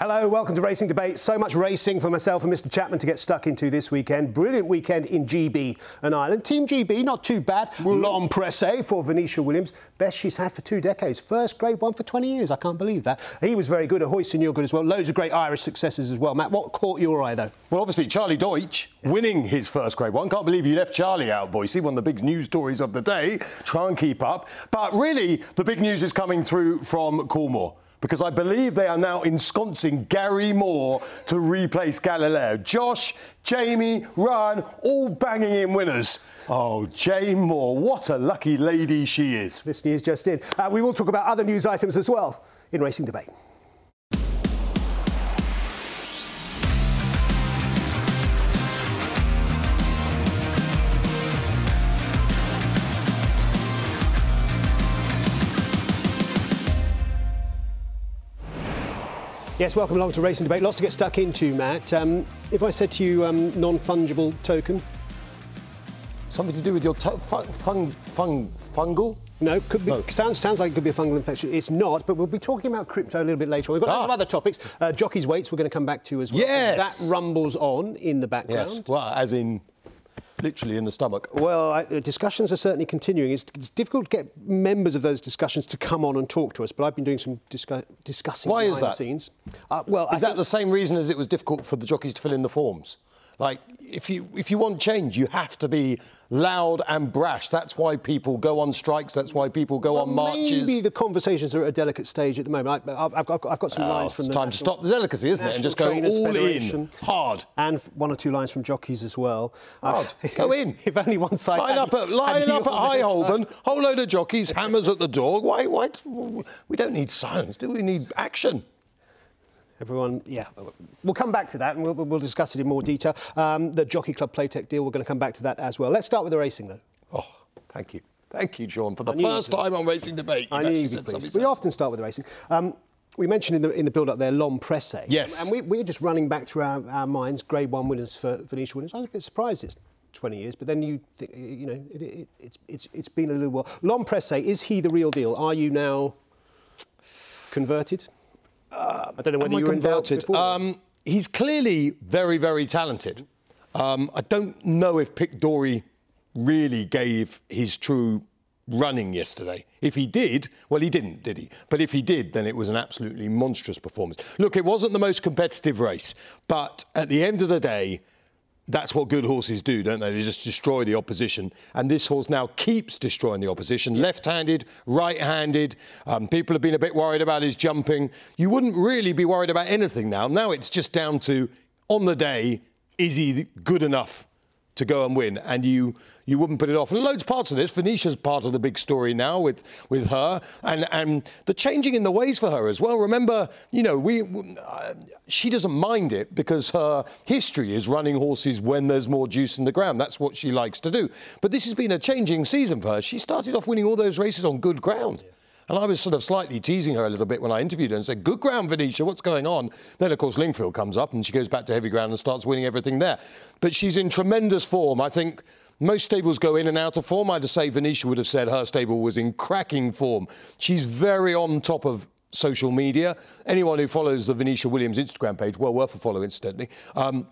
Hello, welcome to Racing Debate. So much racing for myself and Mr. Chapman to get stuck into this weekend. Brilliant weekend in GB and Ireland. Team GB, not too bad. L'Homme Presse for Venetia Williams. Best she's had for two decades. First grade one for 20 years. I can't believe that. He was very good at hoisting your good as well. Loads of great Irish successes as well. Matt, what caught your eye though? Well, obviously, Charlie Deutsch winning his first grade one. Can't believe you left Charlie out, Boise. One of the big news stories of the day. Try and keep up. But really, the big news is coming through from Coolmore because I believe they are now ensconcing Gary Moore to replace Galileo. Josh, Jamie, Ryan, all banging in winners. Oh, Jane Moore, what a lucky lady she is. This news just in. Uh, we will talk about other news items as well in Racing Debate. Yes, welcome along to Racing Debate. Lots to get stuck into, Matt. Um, if I said to you um, non fungible token, Something to do with your to- fung, fung, fung, fungal? No, could be. No. Sounds sounds like it could be a fungal infection. It's not, but we'll be talking about crypto a little bit later on. We've got lots Ah. of other topics. Uh, jockeys' weights we're going to come back to as well. Yes. That rumbles on in the background. Yes. Well, as in literally in the stomach. Well, I, the discussions are certainly continuing. It's, it's difficult to get members of those discussions to come on and talk to us, but I've been doing some discu- discussing Why is that? scenes. Uh, well, Is I that think- the same reason as it was difficult for the jockeys to fill in the forms? Like, if you if you want change, you have to be loud and brash. That's why people go on strikes. That's why people go on marches. Maybe the conversations are at a delicate stage at the moment. I, I've, I've, got, I've got some Oh, lines from it's the time to stop the delicacy, isn't it? And just go Trainers all Federation. in hard. And one or two lines from jockeys as well. Hard. Uh, Go in. if only one side. Line had- up at line up at High. Holborn, whole load of jockeys, hammers at the door. Why? Why? We don't need silence, do we? We need action. Everyone, yeah. We'll come back to that and we'll, we'll discuss it in more detail. Um, the Jockey Club Playtech deal, we're going to come back to that as well. Let's start with the racing, though. Oh, thank you, thank you, John, for the first time on Racing Debate. I knew you'd. We often start with the racing. Um, we mentioned in the, in the build-up there, L'Homme Presse. Yes. And we, we're just running back through our, our minds, Grade 1 winners for Venetia winners. I was a bit surprised it's 20 years, but then you think, you know, it, it, it's, it's, it's been a little while. L'Homme Presse, is he the real deal? Are you now converted? I don't know whether you were in doubt before. Um, he's clearly very, very talented. Um, I don't know if Pic D'Orhy really gave his true running yesterday. If he did, well, he didn't, did he? But if he did, then it was an absolutely monstrous performance. Look, it wasn't the most competitive race, but at the end of the day, that's what good horses do, don't they? They just destroy the opposition. And this horse now keeps destroying the opposition. Left handed, right handed. Um, people have been a bit worried about his jumping. You wouldn't really be worried about anything now. Now it's just down to on the day, is he good enough to go and win, and you you wouldn't put it off. And loads of parts of this. Venetia's part of the big story now with with her, and and the changing in the ways for her as well. Remember, you know, we uh, she doesn't mind it because her history is running horses when there's more juice in the ground. That's what she likes to do. But this has been a changing season for her. She started off winning all those races on good ground. And I was sort of slightly teasing her a little bit when I interviewed her and said, Good ground, Venetia, what's going on? Then, of course, Lingfield comes up and she goes back to heavy ground and starts winning everything there. But she's in tremendous form. I think most stables go in and out of form. I'd say Venetia would have said her stable was in cracking form. She's very on top of social media. Anyone who follows the Venetia Williams Instagram page, well worth a follow, incidentally, um,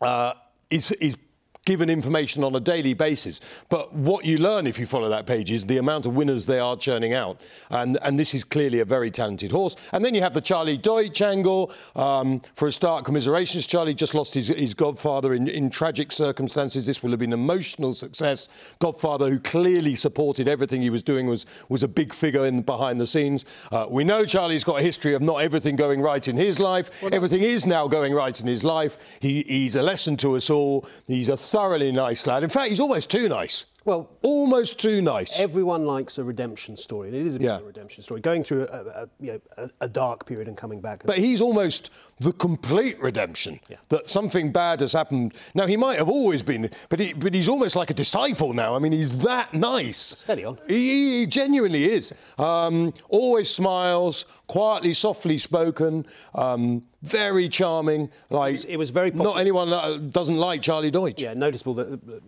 uh, is, is given information on a daily basis. But what you learn if you follow that page is the amount of winners they are churning out. And, and this is clearly a very talented horse. And then you have the Charlie Deutsch angle. Um, for a start, commiserations. Charlie just lost his, his godfather in, in tragic circumstances. This will have been an emotional success. Godfather, who clearly supported everything he was doing, was, was a big figure in behind the scenes. Uh, we know Charlie's got a history of not everything going right in his life. everything is now going right in his life. He, he's a lesson to us all. He's a thoroughly nice lad. In fact, he's almost too nice. Well, Almost too nice. Everyone likes a redemption story, and it is a bit Yeah. of a redemption story. Going through a, a, you know, a, a dark period and coming back. But he's almost the complete redemption. Yeah. That something bad has happened. Now he might have always been, but he, but he's almost like a disciple now. I mean, he's that nice. Steady on. He, he genuinely is. Um, always smiles, quietly, softly spoken, um, very charming. Like was- it was very not anyone that doesn't like Charlie Deutsch. yeah, noticeable that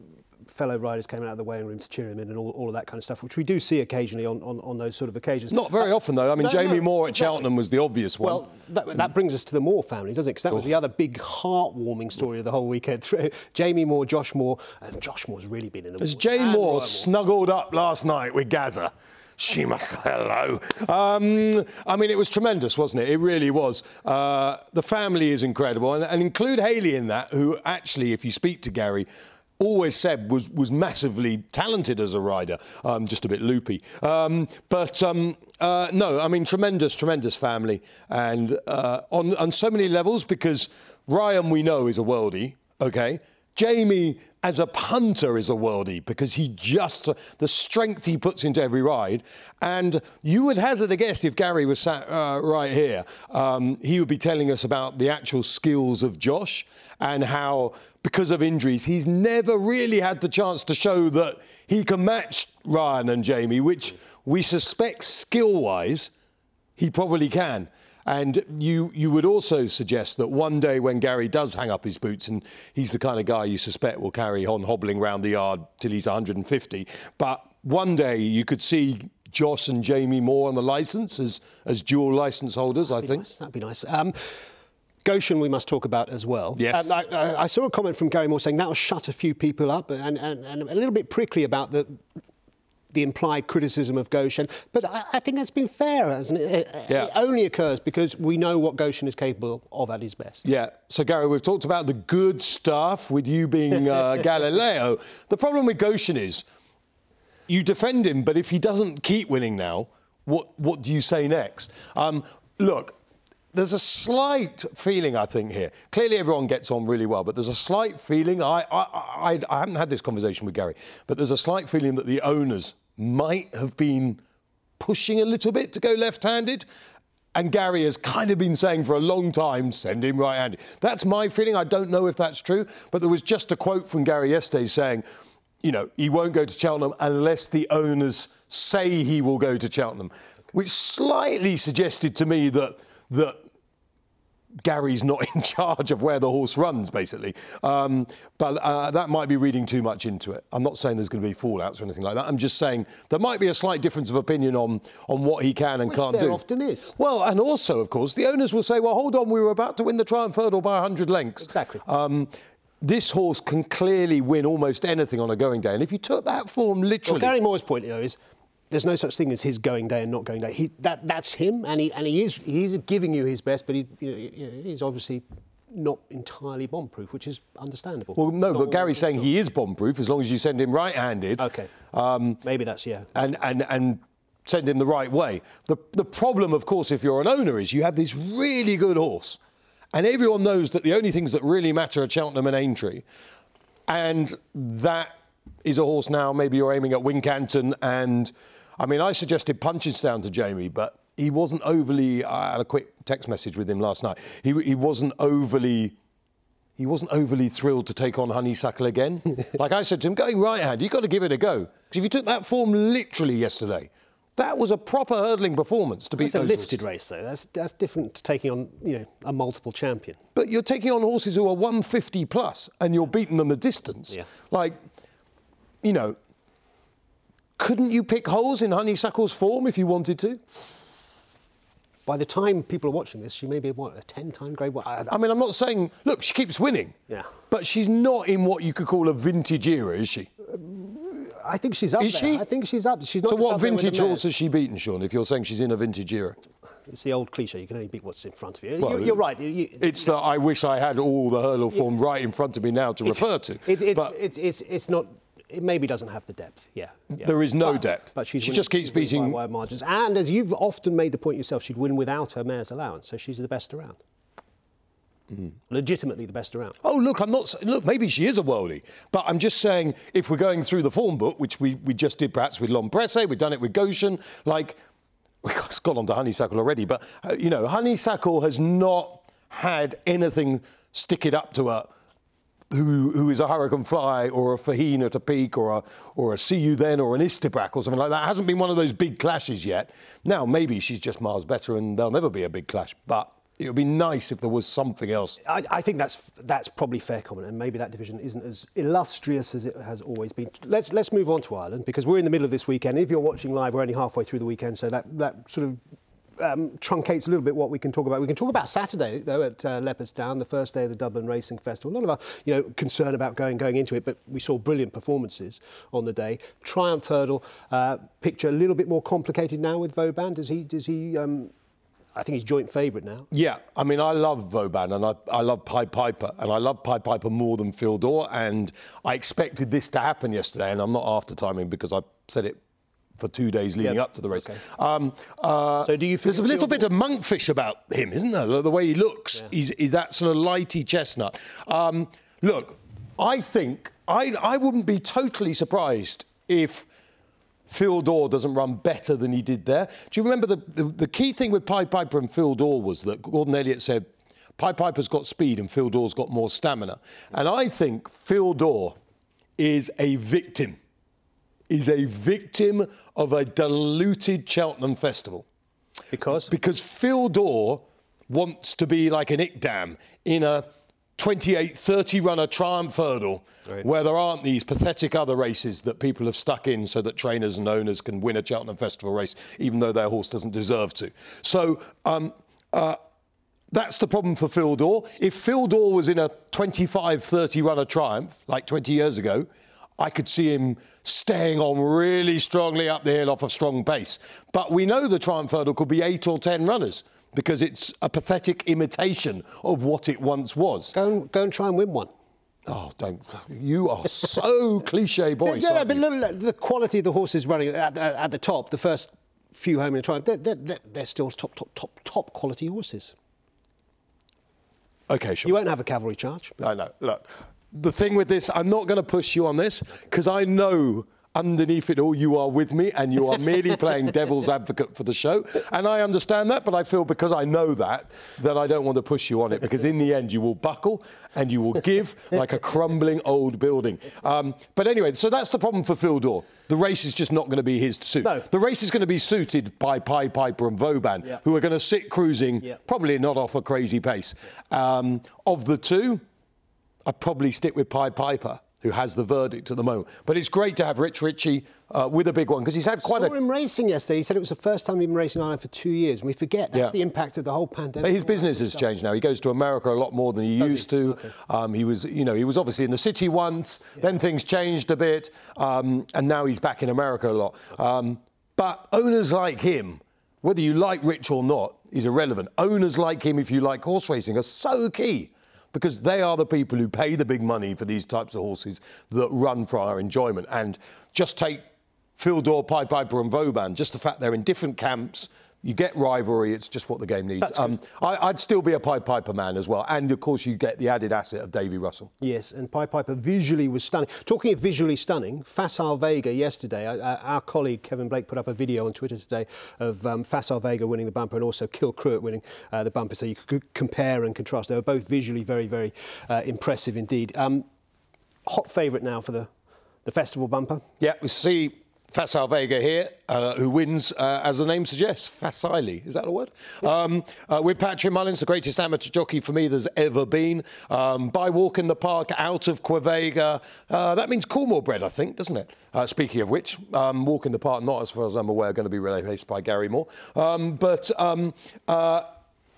fellow riders came out of the weighing room to cheer him in and all, all of that kind of stuff, which we do see occasionally on, on, on those sort of occasions. Not very uh, often, though. I mean, no, Jamie no, Moore at exactly. Cheltenham was the obvious one. Well, that, that brings us to the Moore family, doesn't it? Because that was the other big heartwarming story of the whole weekend. Jamie Moore, Josh Moore, and Josh Moore's really been in the. As Jay Moore snuggled up last night with Gazza she must say. hello. Um, I mean, it was tremendous, wasn't it? It really was. Uh, the family is incredible, and, and include Hayley in that, who actually, if you speak to Gary, always said was was massively talented as a rider, um, just a bit loopy. Um, but um, uh, no, I mean tremendous, tremendous family, and uh, on on so many levels because Ryan we know is a worldie, okay. Jamie, as a punter, is a worldie because he just, the strength he puts into every ride. And you would hazard a guess if Gary was sat uh, right here, um, he would be telling us about the actual skills of Josh and how, because of injuries, he's never really had the chance to show that he can match Ryan and Jamie, which we suspect skill wise he probably can. And you, you would also suggest that one day when Gary does hang up his boots, and he's the kind of guy you suspect will carry on hobbling round the yard till he's 150, but one day you could see Josh and Jamie Moore on the licence as, as dual licence holders, I think. Nice. That'd be nice. Um, Goshen we must talk about as well. Yes. Um, I, I, saw a comment from Gary Moore saying that will shut a few people up and, and, and a little bit prickly about the the implied criticism of Goshen. But I, I, think that's been fair, hasn't it? It, yeah. it only occurs because we know what Goshen is capable of at his best. Yeah. So, Gary, we've talked about the good stuff with you being uh, Galileo. The problem with Goshen is you defend him, but if he doesn't keep winning now, what, what do you say next? Um, look, there's a slight feeling, I think, here. Clearly, everyone gets on really well, but there's a slight feeling. I, I, I, I haven't had this conversation with Gary, but there's a slight feeling that the owners might have been pushing a little bit to go left handed. And Gary has kind of been saying for a long time, send him right handed. That's my feeling. I don't know if that's true, but there was just a quote from Gary yesterday saying, you know, he won't go to Cheltenham unless the owners say he will go to Cheltenham, which slightly suggested to me that that Gary's not in charge of where the horse runs, basically. Um, but uh, that might be reading too much into it. I'm not saying there's going to be fallouts or anything like that. I'm just saying there might be a slight difference of opinion on, on what he can and Which can't do. often is. Well, and also, of course, the owners will say, well, hold on, we were about to win the Triumph Hurdle by 100 lengths. Exactly. Um, this horse can clearly win almost anything on a going day. And if you took that form literally. Well, Gary Moore's point, though, is there's no such thing as his going day and not going day. He, that, that's him, and he, and he is he's giving you his best, but he, you know, he's obviously not entirely bomb-proof, which is understandable. Well, no, not but Gary's saying he is bomb-proof as long as you send him right-handed. Okay. Um, Maybe that's yeah. And and and send him the right way. The the problem, of course, if you're an owner, is you have this really good horse, and everyone knows that the only things that really matter are Cheltenham and Aintree, and that is a horse now. Maybe you're aiming at Wincanton and I mean, I suggested Punchestown to Jamie, but he wasn't overly. I had a quick text message with him last night. He, he wasn't overly. He wasn't overly thrilled to take on Honeysuckle again. like I said to him, going right hand, you've got to give it a go. Because if you took that form literally yesterday, that was a proper hurdling performance to beat. It's a listed race, though. That's that's different to taking on you know a multiple champion. But you're taking on horses who are 150 plus, and you're beating them a distance. Yeah. Like, you know, couldn't you pick holes in Honeysuckle's form if you wanted to? By the time people are watching this, she may be what a ten-time grade one. I, mean, I'm not saying. Look, she keeps winning. Yeah. But she's not in what you could call a vintage era, is she? I think she's up is there. she? I think she's up. She's not. So what vintage horse has she beaten, Sean? If you're saying she's in a vintage era. It's the old cliche. You can only beat what's in front of you. Well, you're, right. You, it's that I wish I had all the hurdle form yeah. right in front of me now to refer to. It, it's, but it's, it's, it's not it maybe doesn't have the depth. Yeah, yeah. there is no but, depth. But she just keeps beating wide margins. And as you've often made the point yourself, she'd win without her mayor's allowance. So she's the best around. Mm. Legitimately the best around. Oh, look, I'm not. Look, maybe she is a worldie, but I'm just saying if we're going through the form book, which we, we just did perhaps with L'Homme we've done it with Goshen, like we've gone on to Honeysuckle already, but uh, you know, Honeysuckle has not had anything stick it up to her who, who is a Hurricane Fly or a Faugheen at a peak or a, or a See You Then or an Istabraq or something like that. It hasn't been one of those big clashes yet. Now, maybe she's just miles better and there'll never be a big clash. But It would be nice if there was something else. I, I, think that's that's probably fair comment, and maybe that division isn't as illustrious as it has always been. Let's let's move on to Ireland because we're in the middle of this weekend. If you're watching live, we're only halfway through the weekend, so that that sort of um, truncates a little bit what we can talk about. We can talk about Saturday though at uh, Leopardstown, the first day of the Dublin Racing Festival. A lot of our, you know, concern about going going into it, but we saw brilliant performances on the day. Triumph Hurdle uh, picture a little bit more complicated now with Vauban. Does he? Does he? Um, I think he's joint favourite now. Yeah, I mean, I love Vauban and I, I love Pied Piper, and I love Pied Piper more than Fil Dor. And I expected this to happen yesterday, and I'm not after timing because I said it for two days leading yep. up to the race. Okay. Um, uh, so do you? There's a little bit of monkfish about him, isn't there? The, way he looks, yeah. he's, he's, that sort of lighty chestnut. Um, look, I think I I wouldn't be totally surprised if. Fil Dor doesn't run better than he did there. Do you remember the, the, the key thing with Pied Piper and Fil Dor was that Gordon Elliott said Pied Piper's got speed and Fil Dor's got more stamina. And I think Fil Dor is a victim is a victim of a diluted Cheltenham festival. Because? Because Fil Dor wants to be like an Ikdam in a 28 30 runner triumph hurdle right. where there aren't these pathetic other races that people have stuck in so that trainers and owners can win a Cheltenham Festival race even though their horse doesn't deserve to. So, um, uh, that's the problem for Fil Dor. If Fil Dor was in a 25 30 runner triumph like 20 years ago, I could see him staying on really strongly up the hill off a strong pace. But we know the Triumph Hurdle could be eight or ten runners because it's a pathetic imitation of what it once was. Go and, go and try and win one. Oh, don't. You are so cliche, boy. But look, the quality of the horses running at, at, at the top, the first few home in the triumph, they're, they're, they're, still top, top, top, top quality horses. Okay, sure. You won't have a cavalry charge. I know. Look, the thing with this, I'm not going to push you on this because I know underneath it all you are with me and you are merely playing devil's advocate for the show. And I understand that, but I feel because I know that, that I don't want to push you on it because in the end you will buckle and you will give like a crumbling old building. Um, but anyway, so that's the problem for Fil Dor. The race is just not going to be his suit. No. The race is going to be suited by Pied Piper and Vauban, yeah. who are going to sit cruising, yeah. probably not off a crazy pace. Um, of the two, I'd probably stick with Pied Piper, who has the verdict at the moment. But it's great to have Rich Ricci uh, with a big one because he's had quite Saw a. him racing yesterday. He said it was the first time he'd been racing Ireland for two years, and we forget that's yeah. the impact of the whole pandemic. But his business has changed now. He goes to America a lot more than he Does used he? to. Okay. Um, he was, you know, he was obviously in the city once. Yeah. Then things changed a bit, um, and now he's back in America a lot. Um, but owners like him. Whether you like Rich or not is irrelevant. Owners like him, if you like horse racing, are so key because they are the people who pay the big money for these types of horses that run for our enjoyment. And just take Fil Dor, Pied Piper, and Vauban, just the fact they're in different camps, you get rivalry. It's just what the game needs. Um, I, would still be a Pied Piper man as well, and of course you get the added asset of Davy Russell. Yes, and Pied Piper visually was stunning. Talking of visually stunning, Facile Vega yesterday. Uh, our colleague Kevin Blake put up a video on Twitter today of um, Facile Vega winning the bumper and also Kill Kilcruit winning uh, the bumper, so you could compare and contrast. They were both visually very, very uh, impressive indeed. Um, hot favourite now for the the festival bumper. Yeah, we see Facile Vega here, uh, who wins, uh, as the name suggests, facilely. Is that a word? Um, uh, with Patrick Mullins, the greatest amateur jockey for me there's ever been. Um, by walk in the park, out of Quevega. Uh, that means Coolmore bred, I think, doesn't it? Uh, speaking of which, um, walk in the park, not as far as I'm aware, going to be replaced by Gary Moore. Um, but um, uh,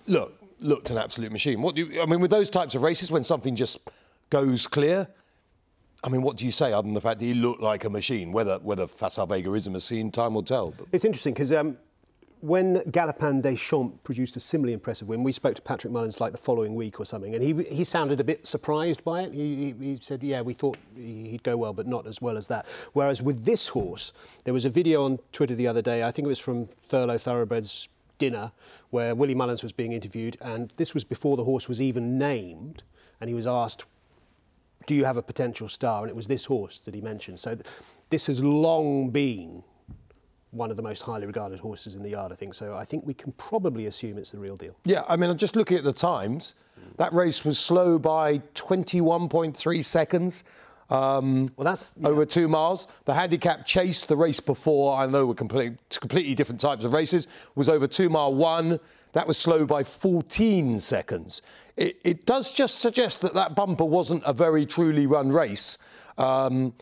look, looked an absolute machine. What do you, I mean, with those types of races, when something just goes clear, I mean, what do you say other than the fact that he looked like a machine? Whether whether Facile Vega is a machine, time will tell. But. It's interesting because um, when Galopin Des Champs produced a similarly impressive win, we spoke to Patrick Mullins like the following week or something, and he he sounded a bit surprised by it. He, he, he said, "Yeah, we thought he'd go well, but not as well as that." Whereas with this horse, there was a video on Twitter the other day. I think it was from Thurlow Thoroughbreds dinner where Willie Mullins was being interviewed, and this was before the horse was even named, and he was asked do you have a potential star? And it was this horse that he mentioned. So th- this has long been one of the most highly regarded horses in the yard, I think. So I think we can probably assume it's the real deal. Yeah, I mean, just looking at the times. That race was slow by 21.3 seconds. Um, well, that's yeah. over two miles. The handicap chase, the race before, I know we're completely, completely different types of races, was over two mile one. That was slow by 14 seconds. It, it does just suggest that that bumper wasn't a very truly run race. Um,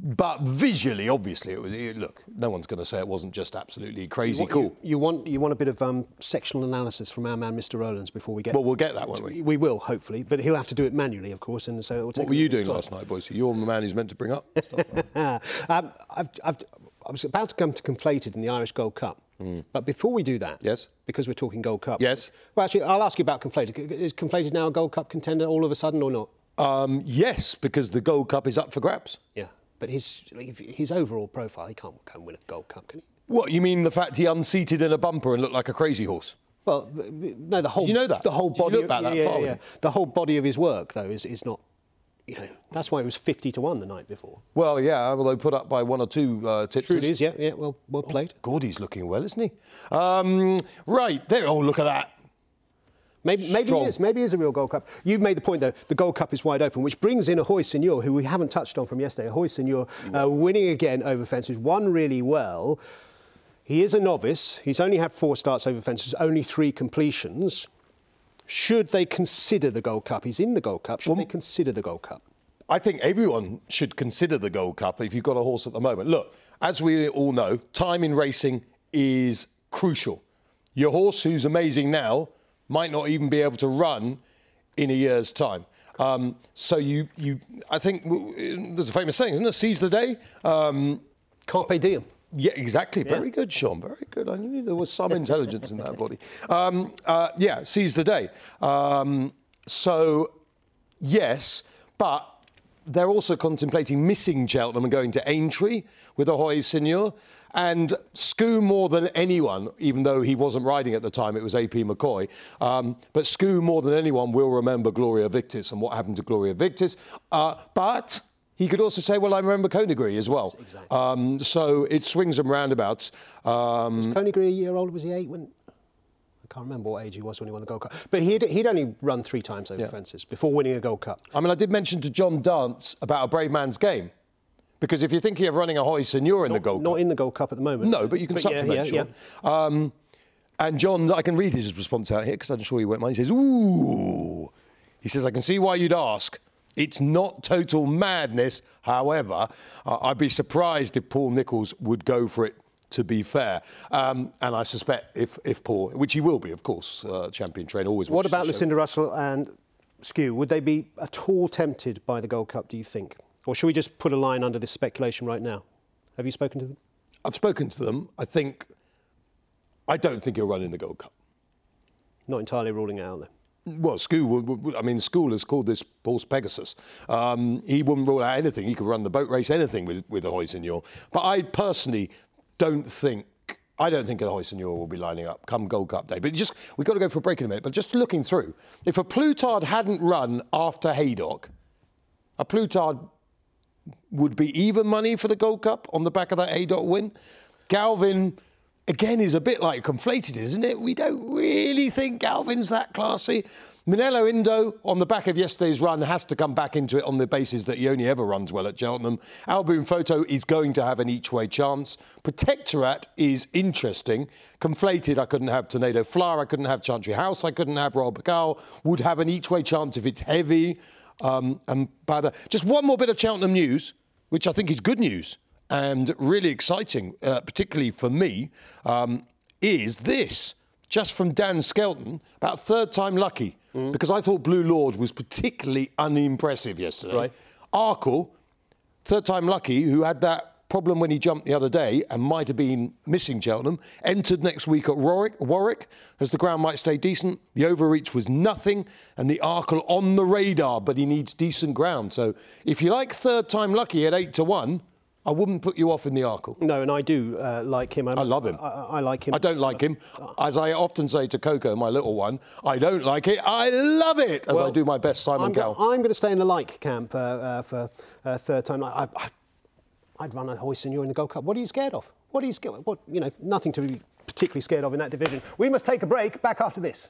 but visually, obviously, it was. It, look, no one's going to say it wasn't just absolutely crazy you, cool. You, you, want you want a bit of um, sectional analysis from our man, Mr. Rowlands, before we get. Well, we'll get that, won't we? We will, hopefully, but he'll have to do it manually, of course, and so. what were you doing last night, boys? You're the man who's meant to bring up stuff. um, I've, I've, I was about to come to conflated in the Irish Gold Cup, mm. but before we do that, yes, because we're talking Gold Cup, yes. Well, actually, I'll ask you about conflated. Is conflated now a Gold Cup contender all of a sudden, or not? Um, yes, because the Gold Cup is up for grabs. Yeah. But his his overall profile, he can't, can't win a Gold Cup, can he? What you mean? The fact he unseated in a bumper and looked like a crazy horse? Well, no, the whole. Did you know that the whole body. Of, that yeah, far yeah, The whole body of his work, though, is, is not. You know, that's why it was fifty to one the night before. Well, yeah, although put up by one or two uh, tips. True, it is. Yeah, yeah. Well, well played. Oh, Gordy's looking well, isn't he? Um, right there. Oh, look at that. Maybe, maybe he is. Maybe is a real Gold Cup. You've made the point, though, the Gold Cup is wide open, which brings in Ahoy Senor, who we haven't touched on from yesterday. Ahoy Senor uh, winning again over fences, won really well. He is a novice. He's only had four starts over fences, only three completions. Should they consider the Gold Cup? He's in the Gold Cup. Should well, they consider the Gold Cup? I think everyone should consider the Gold Cup if you've got a horse at the moment. Look, as we all know, time in racing is crucial. Your horse, who's amazing now, might not even be able to run in a year's time. Um, so you, you, I think there's a famous saying, isn't there? Seize the day. Um, Carpe diem. Yeah, exactly. Yeah. Very good, Sean. Very good. I knew there was some intelligence in that body. Um, uh, yeah, seize the day. Um, so, yes, but they're also contemplating missing Cheltenham and going to Aintree with Ahoy Senor. And Scu more than anyone, even though he wasn't riding at the time, it was AP McCoy. Um, but Scu more than anyone will remember Gloria Victis and what happened to Gloria Victis. Uh, but he could also say, well, I remember Coneygree as well. Exactly. Um, so it swings and roundabouts. Um, was Coneygree a year old? Was he eight when I can't remember what age he was when he won the Gold Cup. But he'd, he'd only run three times over yeah. fences before winning a Gold Cup. I mean, I did mention to John Dance about a brave man's game. Because if you're thinking of running Ahoy Senor in the Gold not Cup. Not in the Gold Cup at the moment. No, but you can but supplement, yeah, yeah, yeah. Um, and John, I can read his response out here because I'm sure he won't mind. He says, Ooh. He says, I can see why you'd ask. It's not total madness. However, uh, I'd be surprised if Paul Nicholls would go for it to be fair. Um, and I suspect if, if Paul, which he will be, of course, uh, champion trainer always. What about Lucinda Russell and Scu? Would they be at all tempted by the Gold Cup? Do you think, or should we just put a line under this speculation right now? Have you spoken to them? I've spoken to them. I think. I don't think he'll run in the Gold Cup. Not entirely ruling out, then. Well, School, I mean, School has called this horse Pegasus. Um, he wouldn't rule out anything. He could run the boat race, anything with, with Ahoy Senor. But I personally don't think I don't think Ahoy Senor will be lining up come Gold Cup day. But just we've got to go for a break in a minute. But just looking through, if A Plus Tard hadn't run after Haydock, A Plus Tard would be even money for the Gold Cup on the back of that Haydock win. Galvin again is a bit like conflated, isn't it? We don't really think Galvin's that classy. Minella Indo, on the back of yesterday's run, has to come back into it on the basis that he only ever runs well at Cheltenham. Al Boum Photo is going to have an each way chance. Protectorat is interesting. Conflated, I couldn't have Tornado Flyer, I couldn't have Chantry House, I couldn't have Rob Cow. Would have an each way chance if it's heavy. Um, and by the, just one more bit of Cheltenham news, which I think is good news and really exciting, uh, particularly for me, um, is this just from Dan Skelton, about third time lucky, mm. because I thought Blue Lord was particularly unimpressive yesterday. Right. Arkle, third time lucky, who had that problem when he jumped the other day and might have been missing Cheltenham, entered next week at Warwick, Warwick as the ground might stay decent. The overreach was nothing, and the Arkle on the radar, but he needs decent ground. So if you like third time lucky at 8 to 1, I wouldn't put you off in the Arkle. No, and I do uh, like him. I, I love him. I, I, like him. I don't like him. As I often say to Coco, my little one, I don't like it. I love it, as well, I do my best Simon I'm Cowell. Go, I'm going to stay in the like camp uh, uh, for uh, third time. I, would run Ahoy Senor in the Gold Cup. What are you scared of? What are you scared? of? What you know? Nothing to be particularly scared of in that division. We must take a break. Back after this.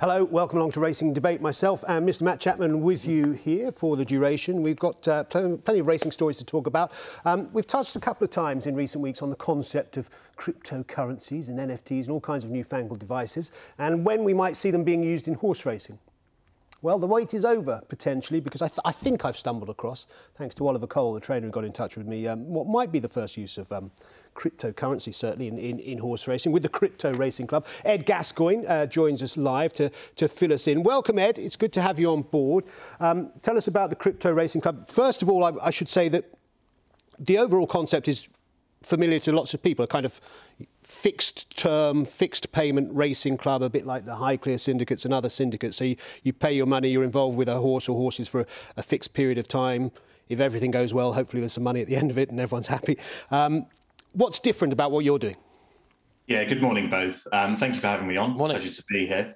Hello, welcome along to Racing Debate. Myself and Mr. Matt Chapman with you here for the duration. We've got uh, plenty, plenty, of racing stories to talk about. Um, we've touched a couple of times in recent weeks on the concept of cryptocurrencies and NFTs and all kinds of newfangled devices, and when we might see them being used in horse racing. Well, the wait is over potentially because I, th- I, think I've stumbled across, thanks to Oliver Cole, the trainer who got in touch with me, um, what might be the first use of um, cryptocurrency, certainly in, in, in, horse racing, with the Crypto Racing Club. Ed Gascoigne uh, joins us live to, to fill us in. Welcome, Ed. It's good to have you on board. Um, tell us about the Crypto Racing Club. First of all, I, I should say that the overall concept is familiar to lots of people, a kind of fixed term, fixed payment racing club, a bit like the Highclere syndicates and other syndicates. So you, you pay your money, you're involved with a horse or horses for a, a, fixed period of time. If everything goes well, hopefully there's some money at the end of it and everyone's happy. Um, what's different about what you're doing? Yeah, good morning, both. Um, thank you for having me on. Morning. Pleasure to be here.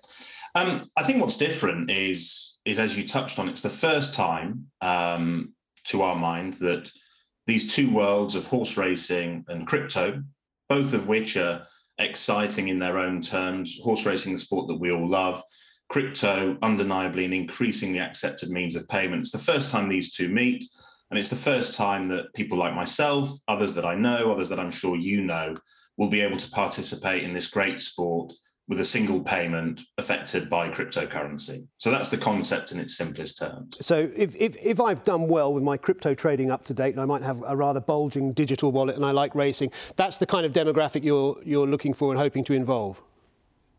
Um, I think what's different is, is as you touched on, it's the first time, um, to our mind, that these two worlds of horse racing and crypto both of which are exciting in their own terms. Horse racing, the sport that we all love. Crypto, undeniably an increasingly accepted means of payment. It's the first time these two meet. And it's the first time that people like myself, others that I know, others that I'm sure you know, will be able to participate in this great sport with a single payment affected by cryptocurrency. So that's the concept in its simplest terms. So if, if, if, I've done well with my crypto trading up to date and I might have a rather bulging digital wallet and I like racing, that's the kind of demographic you're, you're looking for and hoping to involve?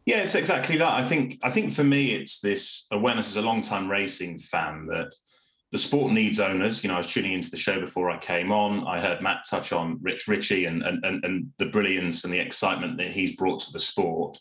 Yeah, it's exactly that. I think I think for me it's this awareness as a long-time racing fan that the sport needs owners. You know, I was tuning into the show before I came on. I heard Matt touch on Rich Ricci and, and, and the brilliance and the excitement that he's brought to the sport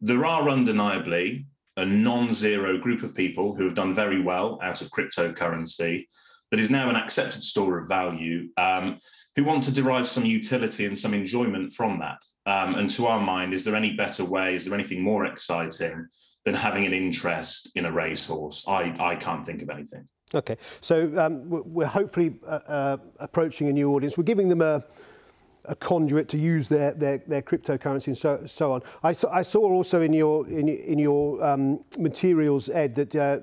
there are undeniably a non-zero group of people who have done very well out of cryptocurrency that is now an accepted store of value um, who want to derive some utility and some enjoyment from that. Um, and to our mind is there any better way is there anything more exciting than having an interest in a racehorse? I, I can't think of anything. Okay. So um, we're hopefully uh, uh, approaching a new audience. We're giving them a a conduit to use their, their, their cryptocurrency and so, so on. I saw, I saw also in your, in, in your um, materials, Ed, that uh,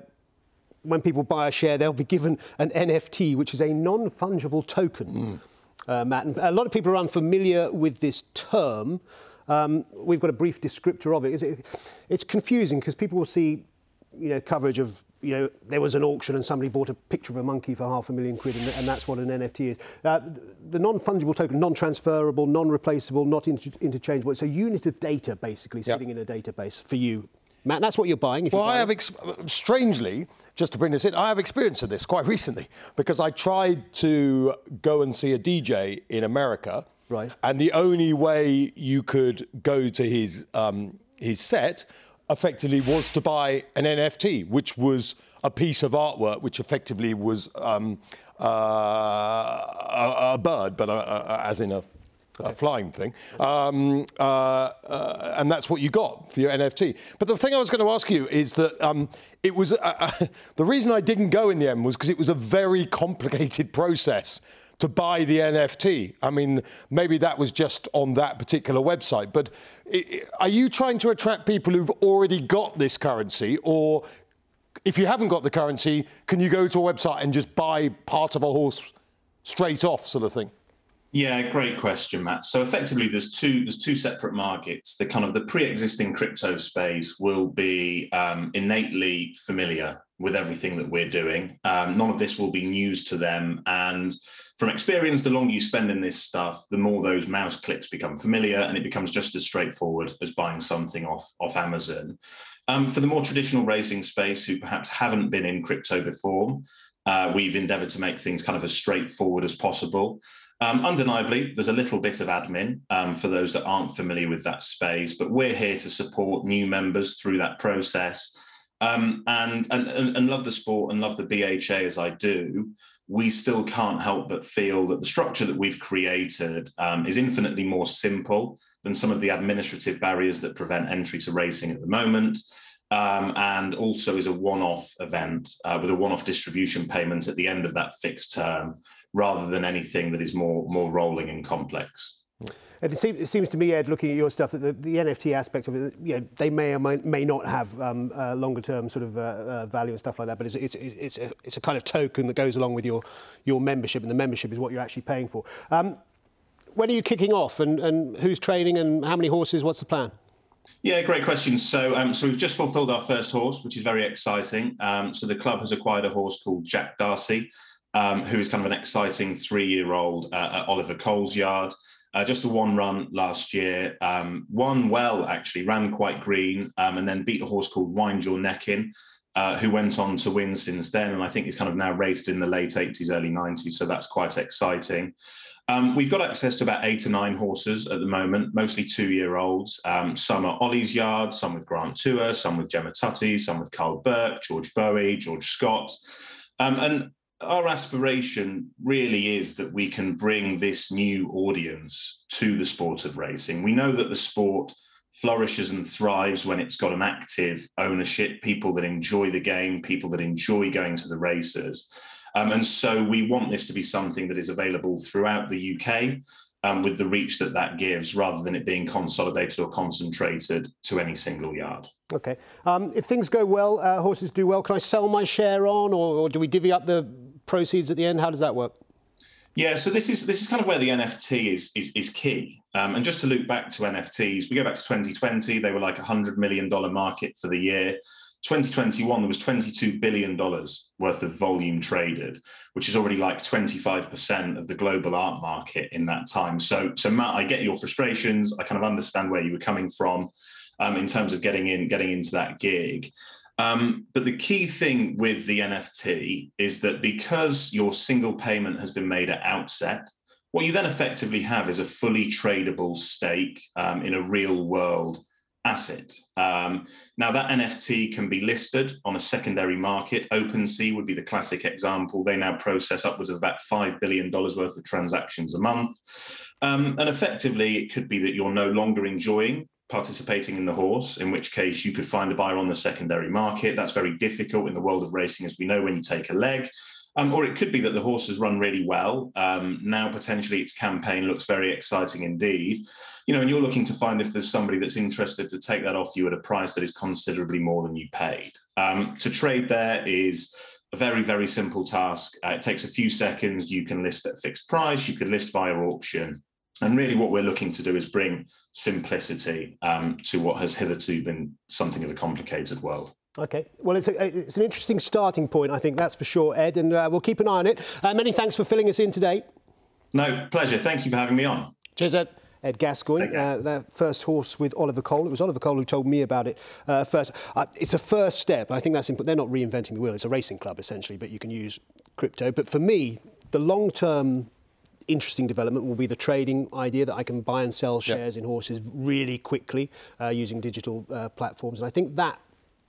when people buy a share, they'll be given an NFT, which is a non fungible token. Mm. Uh, Matt, and a lot of people are unfamiliar with this term. Um, we've got a brief descriptor of it. it it's confusing because people will see you know, coverage of you know, there was an auction and somebody bought a picture of a monkey for half a million quid, and, and that's what an NFT is. Uh, the non-fungible token, non-transferable, non-replaceable, not inter- interchangeable. It's a unit of data, basically, yep. sitting in a database for you. Matt, that's what you're buying. well, you're I have, ex- strangely, just to bring this in, I have experience of this quite recently because I tried to go and see a DJ in America. Right. And the only way you could go to his um, his set effectively was to buy an NFT, which was a piece of artwork, which effectively was um, uh, a, a, bird, but a, a, as in a, flying thing. Um, uh, uh, and that's what you got for your NFT. But the thing I was going to ask you is that um, it was uh, uh, the reason I didn't go in the end was because it was a very complicated process to buy the NFT. I mean, maybe that was just on that particular website, but are you trying to attract people who've already got this currency, or if you haven't got the currency, can you go to a website and just buy part of a horse straight off, sort of thing? Yeah, great question, Matt. So effectively, there's two there's two separate markets. The kind of the pre-existing crypto space will be um, innately familiar with everything that we're doing. Um, none of this will be news to them, and from experience, the longer you spend in this stuff, the more those mouse clicks become familiar, and it becomes just as straightforward as buying something off off Amazon. Um, for the more traditional racing space, who perhaps haven't been in crypto before, uh, we've endeavoured to make things kind of as straightforward as possible. Um, undeniably, there's a little bit of admin um, for those that aren't familiar with that space, but we're here to support new members through that process. Um, and, and, and love the sport and love the BHA as I do, we still can't help but feel that the structure that we've created um, is infinitely more simple than some of the administrative barriers that prevent entry to racing at the moment. Um, and also is a one off event uh, with a one off distribution payment at the end of that fixed term, rather than anything that is more more rolling and complex. And it, seems, it seems to me, Ed, looking at your stuff, that the, the NFT aspect of it, you know, they may or may, may not have um, uh, longer term sort of uh, uh, value and stuff like that, but it's, it's, it's, a, it's a kind of token that goes along with your, your membership, and the membership is what you're actually paying for. Um, when are you kicking off, and, and who's training, and how many horses? What's the plan? Yeah, great question. So, um, so we've just fulfilled our first horse, which is very exciting. Um, so the club has acquired a horse called Jack Darcy, um, who is kind of an exciting three-year-old uh, at Oliver Cole's yard. Uh, just the one run last year, um, won well actually, ran quite green, um, and then beat a horse called Wind Your Neck In, uh, who went on to win since then. And I think he's kind of now raced in the late 80s, early 90s. So that's quite exciting. Um, we've got access to about eight or nine horses at the moment, mostly two-year-olds. Um, some are Ollie's Yard, some with Grant Tuer, some with Gemma Tutty, some with Karl Burke, George Boughey, George Scott. Um, and our aspiration really is that we can bring this new audience to the sport of racing. We know that the sport flourishes and thrives when it's got an active ownership, people that enjoy the game, people that enjoy going to the races. Um, and so we want this to be something that is available throughout the UK um, with the reach that that gives rather than it being consolidated or concentrated to any single yard. Okay. Um, if things go well, uh, horses do well, can I sell my share on or, or do we divvy up the proceeds at the end? How does that work? Yeah, so this is this is kind of where the NFT is is, is key. Um, and just to loop back to NFTs, we go back to 2020, they were like a hundred million dollar market for the year. 2021, there was $22 billion worth of volume traded, which is already like 25% of the global art market in that time. So, so Matt, I get your frustrations. I kind of understand where you were coming from um, in terms of getting in, getting into that gig. Um, but the key thing with the NFT is that because your single payment has been made at outset, what you then effectively have is a fully tradable stake um, in a real world asset. Um, now, that NFT can be listed on a secondary market. OpenSea would be the classic example. They now process upwards of about $5 billion worth of transactions a month. Um, and effectively, it could be that you're no longer enjoying participating in the horse, in which case you could find a buyer on the secondary market. That's very difficult in the world of racing, as we know, when you take a leg. Um, or it could be that the horse has run really well. Um, now, potentially, its campaign looks very exciting indeed. You know, and you're looking to find if there's somebody that's interested to take that off you at a price that is considerably more than you paid. Um, to trade there is a very, very simple task. Uh, it takes a few seconds. You can list at fixed price. You could list via auction. And really, what we're looking to do is bring simplicity um, to what has hitherto been something of a complicated world. Okay. Well, it's, a, it's an interesting starting point, I think, that's for sure, Ed, and uh, we'll keep an eye on it. Uh, many thanks for filling us in today. No, pleasure. Thank you for having me on. Cheers, Ed. Ed Gascoigne, uh, that first horse with Oliver Cole. It was Oliver Cole who told me about it uh, first. Uh, it's a first step. I think that's important. They're not reinventing the wheel. It's a racing club, essentially, but you can use crypto. But for me, the long term interesting development will be the trading idea that I can buy and sell shares yep. in horses really quickly uh, using digital uh, platforms. And I think that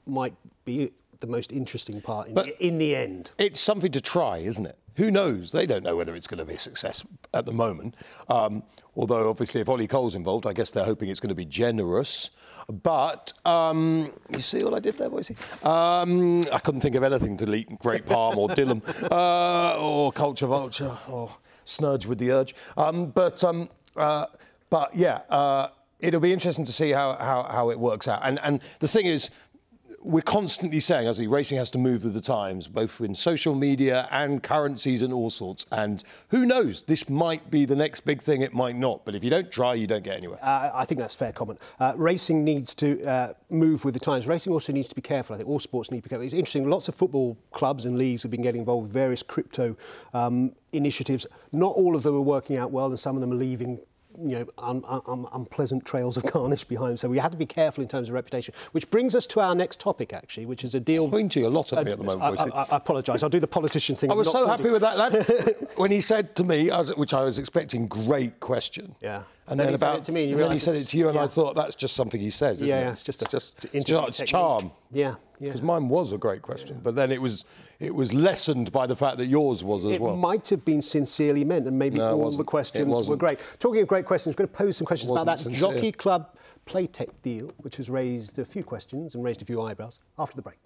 might be the most interesting part in, the, in the end. It's something to try, isn't it? Who knows? They don't know whether it's going to be a success at the moment. Um, although, obviously, if Ollie Cole's involved, I guess they're hoping it's going to be generous. But um, you see what I did there, Boise? Um, I couldn't think of anything to leak Great Palm or Dillon uh, or Culture Vulture or Snurge with the Urge. Um, but, um, uh, but yeah, uh, it'll be interesting to see how, how, how it works out. And, and the thing is, we're constantly saying, as the racing has to move with the times, both in social media and currencies and all sorts. And who knows, this might be the next big thing, it might not. But if you don't try, you don't get anywhere. Uh, I think that's fair comment. Uh, racing needs to uh, move with the times. Racing also needs to be careful. I think all sports need to be careful. It's interesting, lots of football clubs and leagues have been getting involved with various crypto um, initiatives. Not all of them are working out well, and some of them are leaving you know, un, un, unpleasant trails of carnage behind. So we had to be careful in terms of reputation. Which brings us to our next topic, actually, which is a deal. Pointing a lot at me at the uh, moment. I, I, I apologise. I'll do the politician thing. I was so happy with that lad when he said to me, which I was expecting, great question. Yeah. And then, then about to me, and, and then he said it to you, and yeah. I thought that's just something he says, isn't yeah, it? Yeah, it's just it's just it's, charm. Yeah, yeah. Because mine was a great question, yeah. but then it was it was lessened by the fact that yours was as it well. It might have been sincerely meant, and maybe no, all the questions were great. Talking of great questions, we're going to pose some questions about that sincere. Jockey Club Playtech deal, which has raised a few questions and raised a few eyebrows. After the break.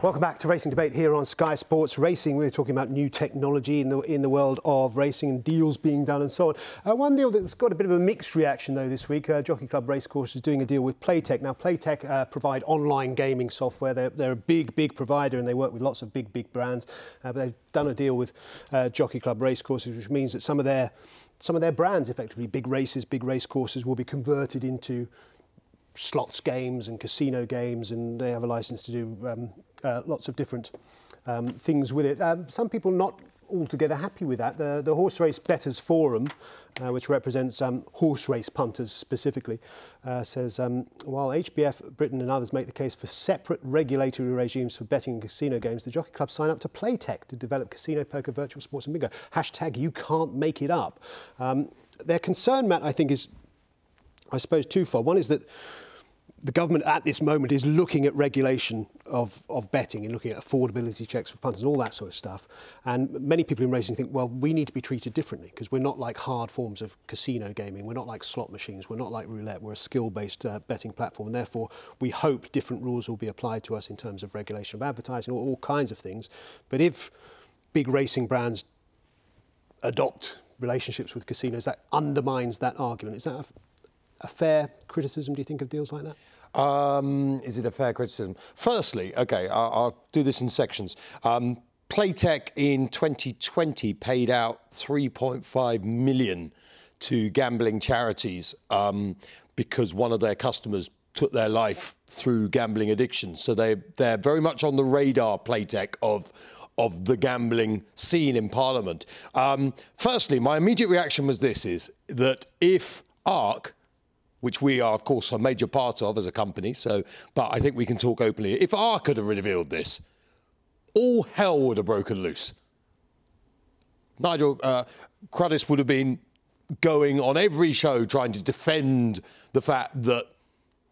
Welcome back to Racing Debate here on Sky Sports Racing. We're talking about new technology in the in the world of racing and deals being done and so on. Uh, one deal that's got a bit of a mixed reaction though this week. Uh, Jockey Club Racecourse is doing a deal with Playtech. Now Playtech uh, provide online gaming software. They're, they're, a big big provider and they work with lots of big big brands. Uh, but they've done a deal with uh, Jockey Club Racecourses, which means that some of their some of their brands, effectively big races, big racecourses, will be converted into slots games and casino games, and they have a license to do um, uh, lots of different um, things with it. Um, some people not altogether happy with that. The, the Horse Race Bettors Forum, uh, which represents um, horse race punters specifically, uh, says um, while HBF, Britain and others make the case for separate regulatory regimes for betting and casino games, the Jockey Club sign up to Playtech to develop casino, poker, virtual sports and bingo. Hashtag you can't make it up. Um, their concern, Matt, I think is, I suppose, twofold. One is that the government at this moment is looking at regulation of, of betting and looking at affordability checks for punters and all that sort of stuff. And many people in racing think, well, we need to be treated differently because we're not like hard forms of casino gaming. We're not like slot machines. We're not like roulette. We're a skill based uh, betting platform. And therefore, we hope different rules will be applied to us in terms of regulation of advertising, all, all kinds of things. But if big racing brands adopt relationships with casinos, that undermines that argument. Is that a, a fair criticism, do you think, of deals like that? Um, is it a fair criticism? Firstly, okay, I'll, I'll do this in sections. Um, Playtech in 2020 paid out 3.5 million to gambling charities um, because one of their customers took their life through gambling addiction. So they they're very much on the radar, Playtech, of of the gambling scene in Parliament. Um, firstly, my immediate reaction was this: is that if ARC which we are, of course, a major part of as a company. So, but I think we can talk openly. If R could have revealed this, all hell would have broken loose. Nigel uh, would have been going on every show trying to defend the fact that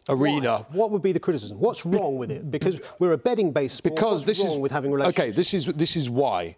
Arena. Why? What would be the criticism? What's wrong with it? Because we're a betting-based sport. Because What's this wrong is with having relationships. Okay, this is this is why.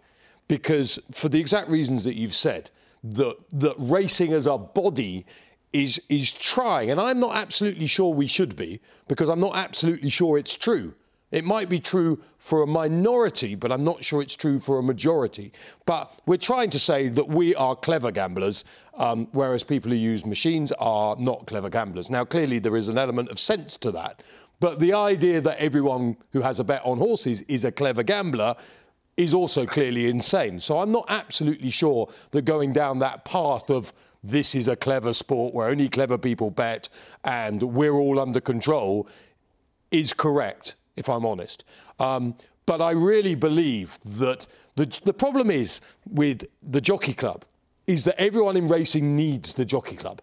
Because for the exact reasons that you've said, that that racing as a body is is trying, and I'm not absolutely sure we should be, because I'm not absolutely sure it's true. It might be true for a minority, but I'm not sure it's true for a majority. But we're trying to say that we are clever gamblers, um, whereas people who use machines are not clever gamblers. Now, clearly, there is an element of sense to that. But the idea that everyone who has a bet on horses is a clever gambler is also clearly insane. So I'm not absolutely sure that going down that path of this is a clever sport where only clever people bet and we're all under control is correct, if I'm honest. Um, but I really believe that the, the problem is with the jockey club is that everyone in racing needs the jockey club.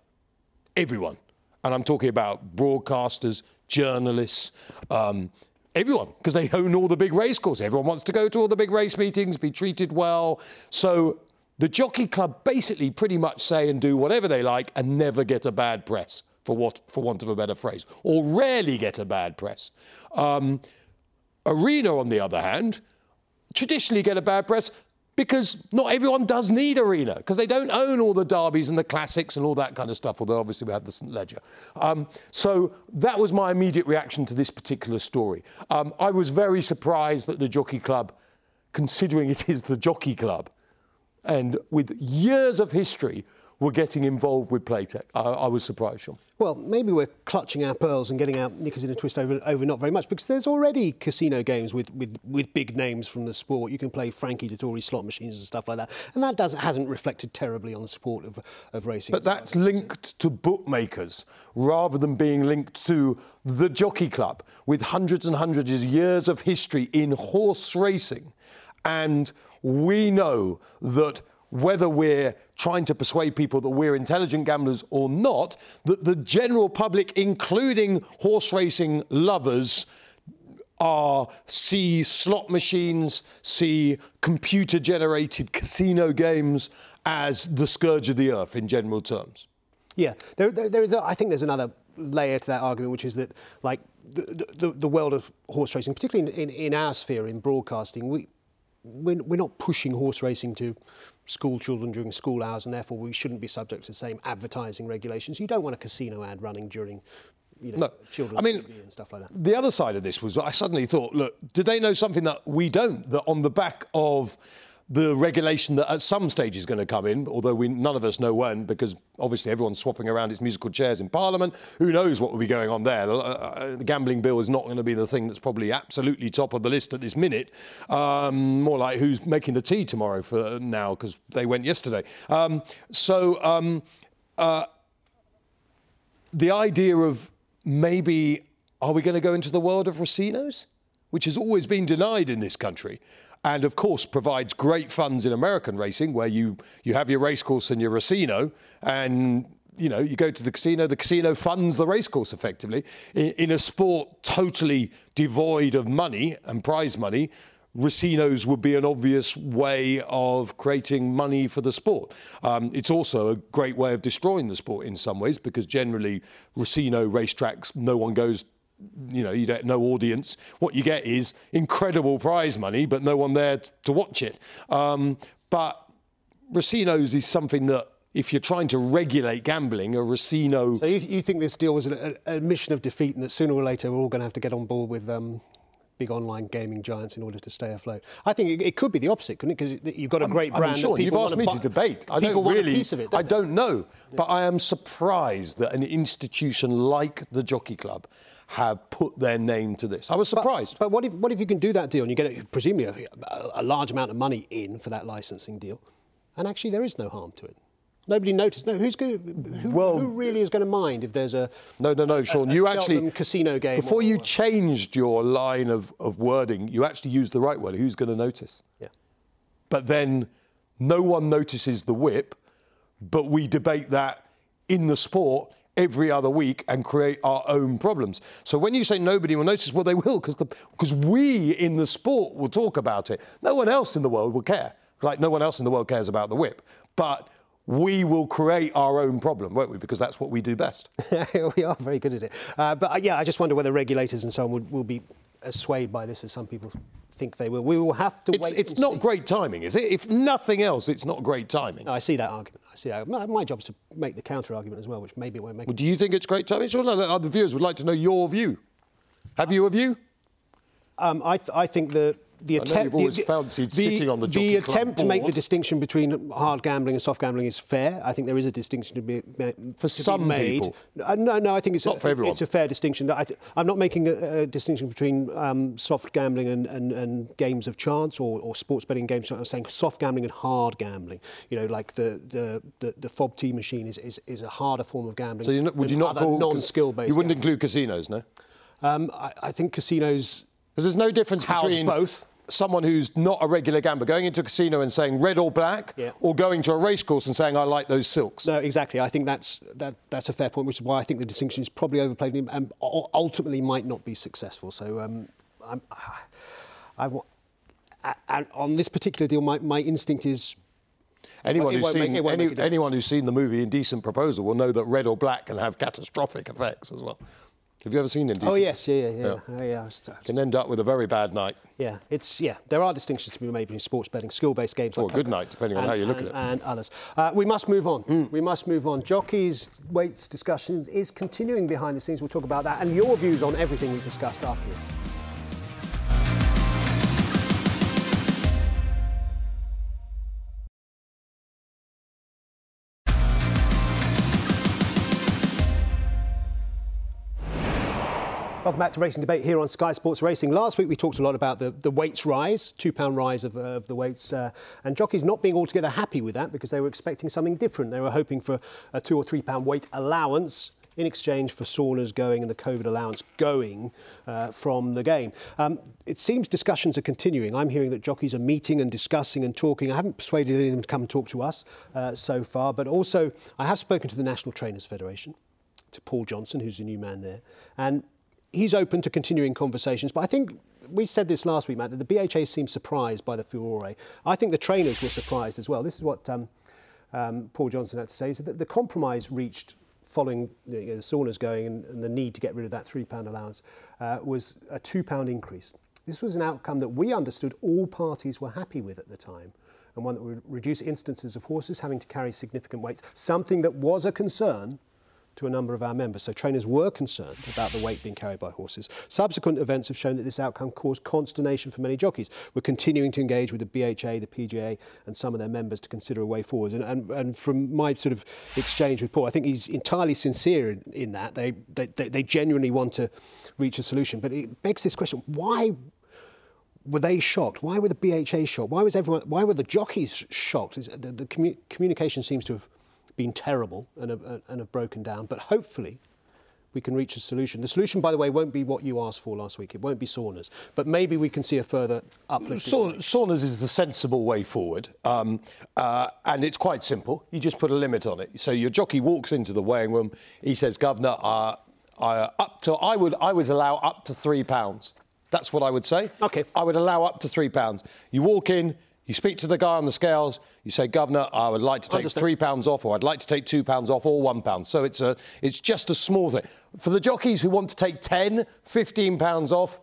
Everyone. And I'm talking about broadcasters, journalists, um, everyone, because they own all the big race courses. Everyone wants to go to all the big race meetings, be treated well. So the Jockey Club basically pretty much say and do whatever they like and never get a bad press, for, what, for want of a better phrase, or rarely get a bad press. Um, Arena, on the other hand, traditionally get a bad press because not everyone does need Arena because they don't own all the derbies and the classics and all that kind of stuff, although obviously we have the St. Leger. Um, so that was my immediate reaction to this particular story. Um, I was very surprised that the Jockey Club, considering it is the Jockey Club, and with years of history, were getting involved with Playtech. I, I, was surprised, Sean. Well, maybe we're clutching our pearls and getting our knickers in a twist over, over not very much because there's already casino games with, with, with big names from the sport. You can play Frankie Dettori slot machines and stuff like that. And that does, hasn't reflected terribly on the sport of, of racing. But that's linked to bookmakers rather than being linked to the jockey club with hundreds and hundreds of years of history in horse racing. And we know that whether we're trying to persuade people that we're intelligent gamblers or not, that the general public, including horse racing lovers, are see slot machines, see computer generated casino games as the scourge of the earth in general terms. Yeah, there, there, there is. A, I think there's another layer to that argument, which is that, like, the, the, the world of horse racing, particularly in, in, in our sphere in broadcasting, we, we're, we're not pushing horse racing to school children during school hours, and therefore we shouldn't be subject to the same advertising regulations. You don't want a casino ad running during you know, No. children's I mean, TV and stuff like that. The other side of this was I suddenly thought, look, did they know something that we don't? That on the back of the regulation that at some stage is going to come in, although we, none of us know when, because obviously everyone's swapping around its musical chairs in Parliament. Who knows what will be going on there? The, uh, the gambling bill is not going to be the thing that's probably absolutely top of the list at this minute. Um, more like who's making the tea tomorrow for now, because they went yesterday. Um, so. Um, uh, the idea of maybe are we going to go into the world of racinos, which has always been denied in this country, and of course provides great funds in American racing, where you you have your racecourse and your racino, and you know you go to the casino, the casino funds the racecourse effectively in, in a sport totally devoid of money and prize money. Racinos would be an obvious way of creating money for the sport. Um, it's also a great way of destroying the sport in some ways because generally Racino racetracks, no one goes. You know, you get no audience. What you get is incredible prize money, but no one there to watch it. Um, but Racinos is something that, if you're trying to regulate gambling, a Racino. So you, you think this deal was an admission of defeat, and that sooner or later we're all going to have to get on board with um, big online gaming giants in order to stay afloat? I think it, it could be the opposite, couldn't it? Because you've got a great I'm brand. that sure. You've asked me buy- to debate. I don't want really. a piece of it. I don't they? don't know, but I am surprised that an institution like the Jockey Club have put their name to this. I was surprised. But what if what if you can do that deal and you get a, presumably a, a large amount of money in for that licensing deal, and actually there is no harm to it. Nobody noticed. No, who's going? Who, Well- who really is going to mind if there's a no, no, no, Sean. a you Cheltenham actually casino game before or- you changed your line of, of wording. You actually used the right word. Who's going to notice? yeah. but then no one notices the whip, but we debate that in the sport every other week and create our own problems. So when you say nobody will notice, well, they will because we in the sport will talk about it. No one else in the world will care. Like no one else in the world cares about the whip, but we will create our own problem, won't we? Because that's what we do best. we are very good at it. Uh, but uh, yeah, I just wonder whether regulators and so on would, will be as swayed by this as some people think they will. We will have to It's, wait. it's not see. great timing, is it? If nothing else, it's not great timing. No, I see that argument. I see that. My, my job is to make the counter argument as well, which maybe it won't make. Well, do you think it's great timing? Sure, no, the other viewers would like to know your view. Have you a view? Um, I, th- I think the the attempt you've always the, fancied the, sitting on the the attempt to make the distinction between hard gambling and soft gambling is fair. I think there is a distinction to be ma- to some made. people. Uh, no, no, I think it's Not a, for everyone. It's a fair distinction. I I'm not making a, a distinction between um, soft gambling and, and, and games of chance or, or sports betting games. I'm saying soft gambling and hard gambling. You know, like the the, the, the FOBT machine is, is, is a harder form of gambling. So not, would you not call non-skill based? You wouldn't include casinos, no? Um, I, I think casinos. Because there's no difference House between both. someone who's not a regular gambler going into a casino and saying red or black, Yeah. or going to a racecourse and saying I like those silks. No, exactly. I think that's that, that's a fair point, which is why I think the distinction is probably overplayed and ultimately might not be successful. So um, I'm, I, wa- a- and on this particular deal, my, my instinct is Anyone who's make- seen any, make a difference. anyone who's seen the movie Indecent Proposal will know that red or black can have catastrophic effects as well. Have you ever seen Indecent? oh yes, yeah, yeah, yeah, Yeah. Oh, yeah. I was- I was- Can end up with a very bad night. Yeah, it's yeah. There are distinctions to be made between sports betting, skill-based games, Or like a good night, depending on and- how you look at it. And others. Uh, we must move on. We must move on. Jockeys weights discussion is continuing behind the scenes. We'll talk about that and your views on everything we've discussed after Welcome back to Racing Debate here on Sky Sports Racing. Last week we talked a lot about the, the weights rise, two pound rise of, uh, of the weights, uh, and jockeys not being altogether happy with that because they were expecting something different. They were hoping for a two or three pound weight allowance in exchange for saunas going and the COVID allowance going uh, from the game. Um, it seems discussions are continuing. I'm hearing that jockeys are meeting and discussing and talking. I haven't persuaded any of them to come and talk to us uh, so far, but also I have spoken to the National Trainers Federation to Paul Johnson, who's the new man there. And he's open to continuing conversations. But I think we said this last week, Matt, that the BHA seemed surprised by the furore. I think the trainers were surprised as well. This is what um, um, Paul Johnson had to say, is that the compromise reached following the, you know, the saunas going and, and the need to get rid of that £3 allowance uh, was a £2 increase. This was an outcome that we understood all parties were happy with at the time and one that would reduce instances of horses having to carry significant weights, something that was a concern to a number of our members. So trainers were concerned about the weight being carried by horses. Subsequent events have shown that this outcome caused consternation for many jockeys. We're continuing to engage with the BHA, the PJA, and some of their members to consider a way forward. And, and, and from my sort of exchange with Paul, I think he's entirely sincere in, in that. They, they, they genuinely want to reach a solution. But it begs this question why were they shocked? Why were the BHA shocked? Why was everyone? Why were the jockeys shocked? The, the commu- communication seems to have been terrible and have, and have broken down. But hopefully, we can reach a solution. The solution, by the way, won't be what you asked for last week. It won't be saunas, but maybe we can see a further uplift. Sa- saunas is the sensible way forward, um, uh, and it's quite simple. You just put a limit on it. So your jockey walks into the weighing room. He says, "Governor, uh, uh, up to I would I would allow up to three pounds." That's what I would say. Okay. I would allow up to three pounds. You walk in, you speak to the guy on the scales. You say, Governor, I would like to take Understand. three pounds off, or I'd like to take two pounds off, or one pound. So it's a, it's just a small thing. For the jockeys who want to take 10, 15 pounds off,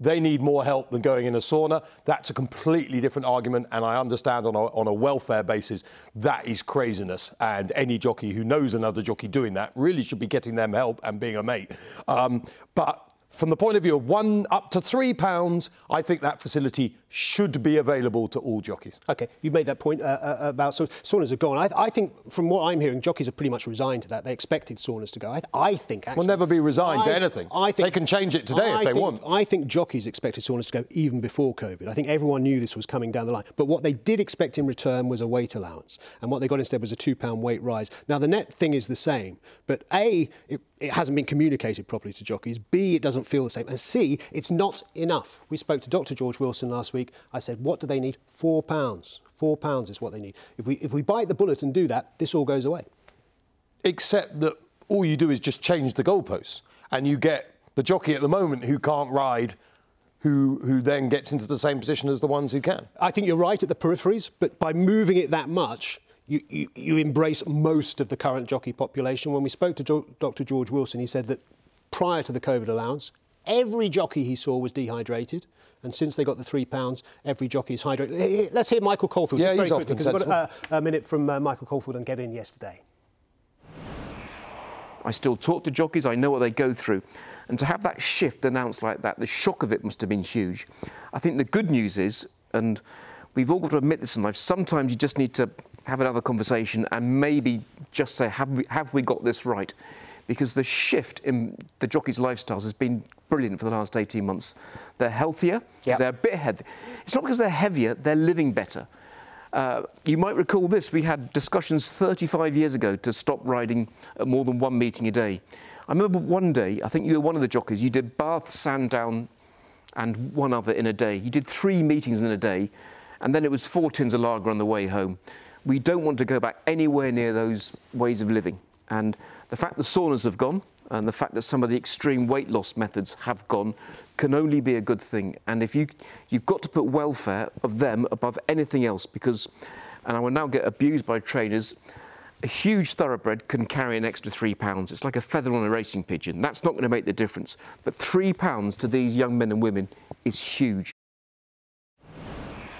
they need more help than going in a sauna. That's a completely different argument, and I understand on a, on a welfare basis that is craziness. And any jockey who knows another jockey doing that really should be getting them help and being a mate. Um, but from the point of view of one up to three pounds, I think that facility should be available to all jockeys. Okay, you made that point uh, uh, about so saunas are gone. I, I, think, from what I'm hearing, jockeys are pretty much resigned to that. They expected saunas to go. I, I think actually, We'll never be resigned I, to anything. I think they can change it today if they think, want. I think jockeys expected saunas to go even before COVID. I think everyone knew this was coming down the line. But what they did expect in return was a weight allowance, and what they got instead was a two-pound weight rise. Now the net thing is the same, but a it, it hasn't been communicated properly to jockeys. B it doesn't feel the same, and C it's not enough. We spoke to Dr. George Wilson last week. I said, what do they need? Four pounds. Four pounds is what they need. If we, if we bite the bullet and do that, this all goes away. Except that all you do is just change the goalposts, and you get the jockey at the moment who can't ride. Who, who then gets into the same position as the ones who can? I think you're right at the peripheries, but by moving it that much, you, you, you embrace most of the current jockey population. When we spoke to jo- Dr. George Wilson, he said that prior to the COVID allowance, every jockey he saw was dehydrated. And since they got the three pounds, every jockey is hydrated. Let's hear Michael Caulfield. Yeah, just very he's quickly, often 'cause we've got a, a minute from uh, Michael Caulfield and get in yesterday. I still talk to jockeys, I know what they go through. And to have that shift announced like that, the shock of it must have been huge. I think the good news is, and we've all got to admit this in life, sometimes you just need to have another conversation and maybe just say, have we, have we got this right? Because the shift in the jockeys' lifestyles has been brilliant for the last 18 months. They're healthier, Yep. they're a bit heavy. It's not because they're heavier, they're living better. Uh, you might recall this. We had discussions 35 years ago to stop riding at more than one meeting a day. I remember one day, I think you were one of the jockeys, you did Bath, Sandown, and one other in a day. You did three meetings in a day, and then it was four tins of lager on the way home. We don't want to go back anywhere near those ways of living. And the fact the saunas have gone, and the fact that some of the extreme weight loss methods have gone, can only be a good thing. And if you, you've got to put welfare of them above anything else, because, and I will now get abused by trainers, a huge thoroughbred can carry an extra three pounds. It's like a feather on a racing pigeon. That's not going to make the difference. But three pounds to these young men and women is huge.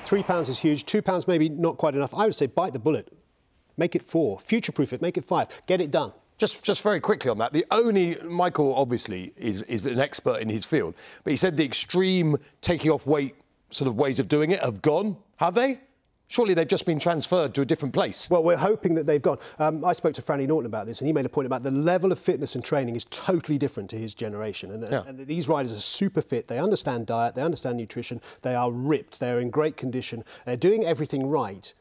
Three pounds is huge. Two pounds maybe not quite enough. I would say bite the bullet. Make it four. Future-proof it. Make it five. Get it done. Just, just very quickly on that. The only Michael obviously is, is an expert in his field, but he said the extreme taking off weight sort of ways of doing it have gone. Have they? Surely they've just been transferred to a different place. Well, we're hoping that they've gone. Um, I spoke to Franny Norton about this, and he made a point about the level of fitness and training is totally different to his generation. And, Yeah. and these riders are super fit. They understand diet, they understand nutrition, they are ripped, they're in great condition, they're doing everything right.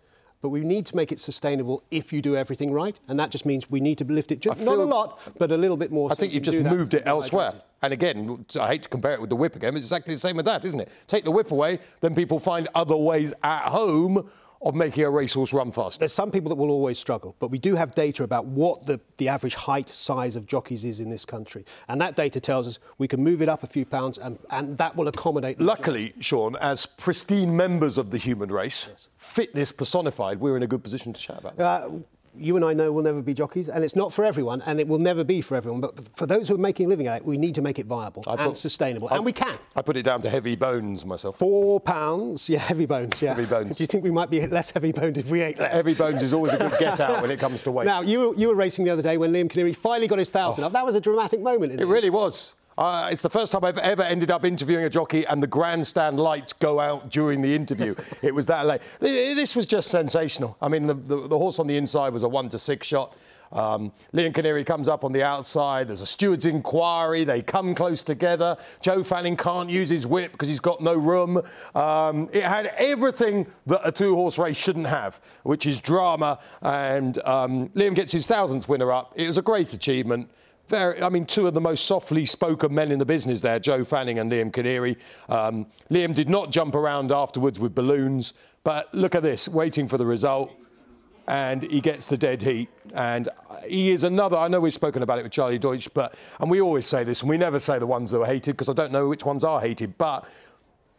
But we need to make it sustainable if you do everything right, and that just means we need to lift it just not a lot, but a little bit more. I so think you you've just moved it elsewhere. And again, I hate to compare it with the whip again, but it's exactly the same with that, isn't it? Take the whip away, then people find other ways at home of making a racehorse run faster. There's some people that will always struggle, but we do have data about what the, the average height size of jockeys is in this country. And that data tells us we can move it up a few pounds and, and that will accommodate Luckily, Sean, as pristine members of the human race, fitness personified, we're in a good position to chat about that. Uh, you and I know will never be jockeys, and it's not for everyone, and it will never be for everyone. But for those who are making a living at it, we need to make it viable I and put- sustainable, I- and we can. I put it down to heavy bones myself. Four pounds, yeah, heavy bones, yeah. Heavy bones. Do you think we might be less heavy boned if we ate less? Heavy bones is always a good get out when it comes to weight. Now, you were, you were racing the other day when Liam Keniry finally got his thousand oh. up. That was a dramatic moment. Isn't Oh. It really was. Uh, it's the first time I've ever ended up interviewing a jockey and the grandstand lights go out during the interview. it was that late. This was just sensational. I mean, the, the, the horse on the inside was a one to six shot. Um, Leon Keniry comes up on the outside. There's a steward's inquiry. They come close together. Joe Fanning can't use his whip because he's got no room. Um, it had everything that a two horse race shouldn't have, which is drama. And um, Liam gets his thousandth winner up. It was a great achievement. Very, I mean, two of the most softly spoken men in the business there, Joe Fanning and Liam Keniry. Um, Liam did not jump around afterwards with balloons, but look at this, waiting for the result. And he gets the dead heat. And he is another, I know we've spoken about it with Charlie Deutsch, but, and we always say this, and we never say the ones that are hated because I don't know which ones are hated, but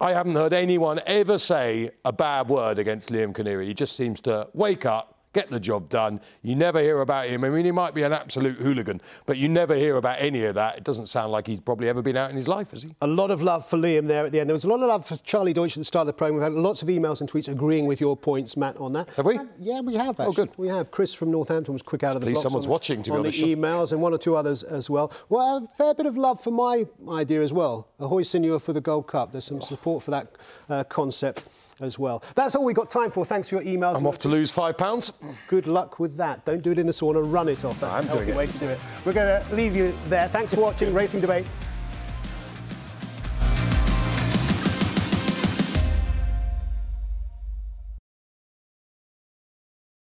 I haven't heard anyone ever say a bad word against Liam Keniry. He just seems to wake up, get the job done. You never hear about him. I mean, he might be an absolute hooligan, but you never hear about any of that. It doesn't sound like he's probably ever been out in his life, has he? A lot of love for Liam there at the end. There was a lot of love for Charlie Deutsch at the start of the programme. We've had lots of emails and tweets agreeing with your points, Matt, on that. Have we? And- yeah, we have. Actually. Oh, good. We have. Chris from Northampton was quick out of the blocks someone's on, watching, to be on honest. the emails, and one or two others as well. Well, a fair bit of love for my idea as well. Ahoy Senor for the Gold Cup. There's some support for that uh, concept as well. That's all we've got time for. Thanks for your emails. I'm off to lose five pounds. Good luck with that. Don't do it in the sauna. Run it off. That's I'm the healthy way to do it. We're going to leave you there. Thanks for watching Racing Debate